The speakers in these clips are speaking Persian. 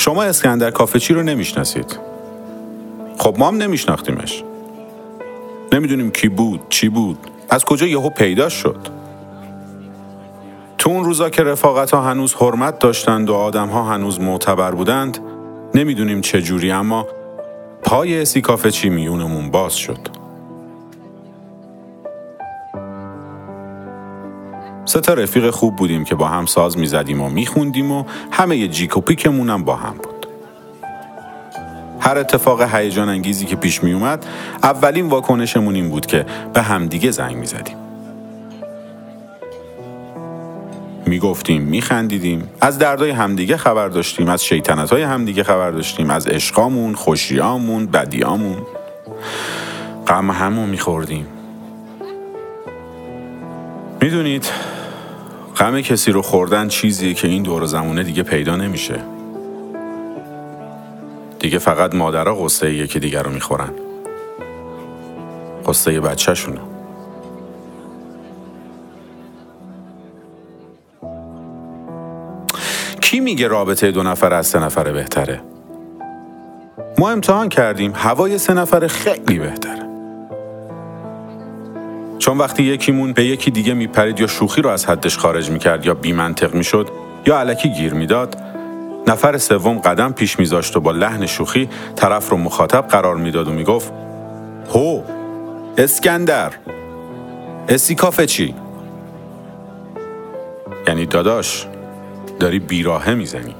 شما اسکندر کافه چی رو نمی‌شناسید. خب ما هم نمیشناختیمش. نمی‌دونیم کی بود چی بود. از کجا یهو پیدا شد؟ تو اون روزا که رفاقت ها هنوز حرمت داشتند و آدم ها هنوز معتبر بودند نمی‌دونیم چه جوری اما پای اسی کافه چی میونمون باز شد. سه تا رفیق خوب بودیم که با هم ساز می‌زدیم و میخوندیم و همه جیک و پیکمون هم با هم بود. هر اتفاق هیجان انگیزی که پیش می اومد اولین واکنشمون این بود که به همدیگه زنگ می زدیم می گفتیم می خندیدیم از دردای همدیگه خبر داشتیم از شیطنت های همدیگه خبر داشتیم از عشقامون خوشیامون بدیامون. غم همون می خوردیم می‌دونید غم کسی رو خوردن چیزیه که این دور زمونه دیگه پیدا نمیشه دیگه فقط مادرها قصه ایه که دیگر رو می‌خورن قصه بچه شونه. کی میگه رابطه دو نفر از سه نفره بهتره؟ ما امتحان کردیم هوای سه نفره خیلی بهتره چون وقتی یکیمون به یکی دیگه میپرید یا شوخی رو از حدش خارج می‌کرد یا بیمنطق می‌شد یا علکی گیر می‌داد نفر سوم قدم پیش میذاشت و با لحن شوخی طرف رو مخاطب قرار می‌داد و می‌گفت هو اسکندر اسی کافه چی؟ یعنی داداش داری بیراهه می‌زنی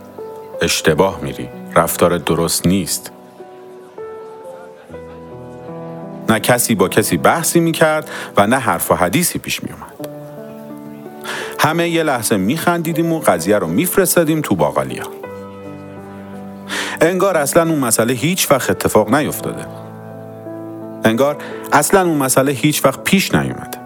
اشتباه میری رفتار درست نیست نه کسی با کسی بحثی می‌کرد و نه حرف و حدیثی پیش میومد همه یه لحظه میخندیدیم و قضیه رو میفرستادیم تو باقالیا انگار اصلا اون مسئله هیچ وقت اتفاق نیفتاده. انگار اصلا اون مسئله هیچ وقت پیش نیومده.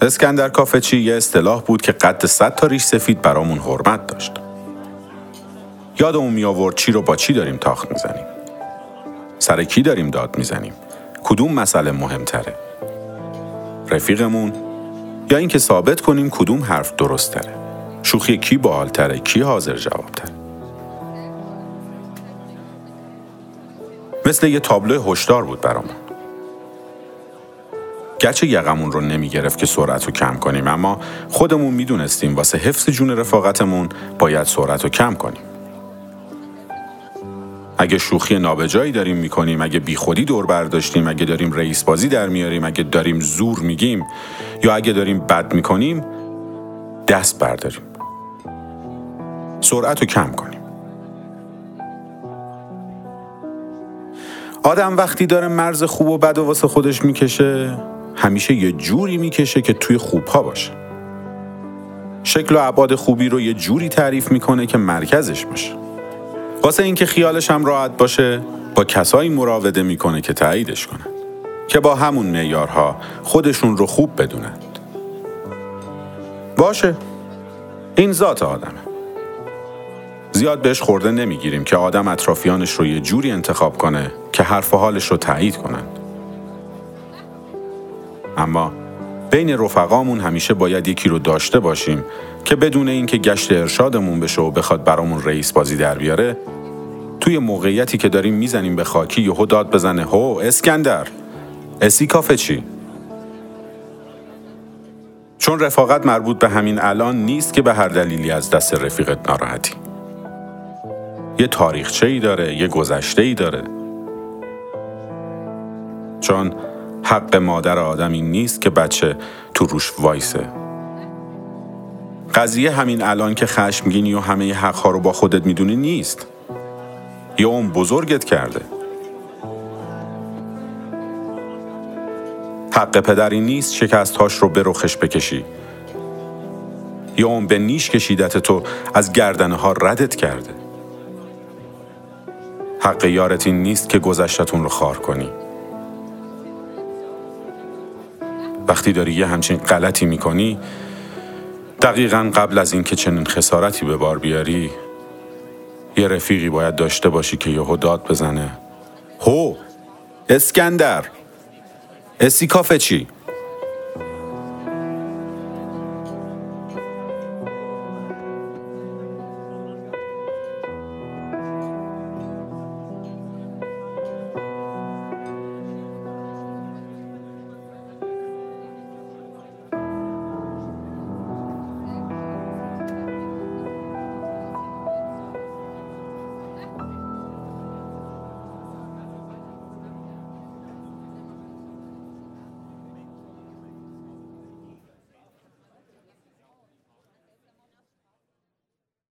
اسکندر کافچی یه اصطلاح بود که قد صد تا ریش سفید برامون حرمت داشت. یادمون می آورد چی رو با چی داریم تاخت می‌زنیم. سر کی داریم داد می‌زنیم؟ کدوم مسئله مهمتره؟ رفیقمون؟ یا اینکه ثابت کنیم کدوم حرف درست تره شوخی کی بالتره کی حاضر جواب تره مثل یه تابلو هشدار بود برامون. گرچه یقمون رو نمی گرفت که سرعت رو کم کنیم اما خودمون می‌دونستیم واسه حفظ جون رفاقتمون باید سرعت رو کم کنیم. اگه شوخی نابجایی داریم می‌کنیم اگه بیخودی دور برداشتیم اگه داریم رئیس بازی در میاریم اگه داریم زور میگیم یا اگه داریم بد می‌کنیم دست برداریم. سرعت رو کم کنیم. آدم وقتی داره مرز خوب و بد و واسه خودش می‌کشه همیشه یه جوری می‌کشه که توی خوبها باشه. شکل و عباد خوبی رو یه جوری تعریف می‌کنه که مرکزش باشه. واسه اینکه خیالش هم راحت باشه با کسایی مراوده می‌کنه که تاییدش کنن که با همون معیارها خودشون رو خوب بدونند باشه. این ذات آدمه. زیاد بهش خورده نمی‌گیریم که آدم اطرافیانش رو یه جوری انتخاب کنه که حرف و حالش رو تایید کنند اما بین رفقامون همیشه باید یکی رو داشته باشیم که بدون اینکه گشت ارشادمون بشه و بخواد برامون رئیس بازی در بیاره توی موقعیتی که داریم می‌زنیم به خاکی یهو داد بزنه. هو اسکندر. اسی کافه چی؟ چون رفاقت مربوط به همین الان نیست که به هر دلیلی از دست رفیقت ناراحتی. یه تاریخچه ای داره یه گذشته ای داره. چون حق مادر آدمی نیست که بچه تو روش وایسه. قضیه همین الان که خشمگینی و همه حقها رو با خودت می‌دونی نیست. یا اون بزرگت کرده. حق پدری نیست شکستهاش رو به رخش بکشی. یا اون به نیش کشیدت تو از گردنه ها ردت کرده. حق یارت این نیست که گذشتتون رو خار کنی. وقتی داری یه همچین غلطی می‌کنی دقیقا قبل از اینکه چنین خسارتی به بار بیاری یه رفیقی باید داشته باشی که یهو داد بزنه هو اسکندر اسی کافه چی؟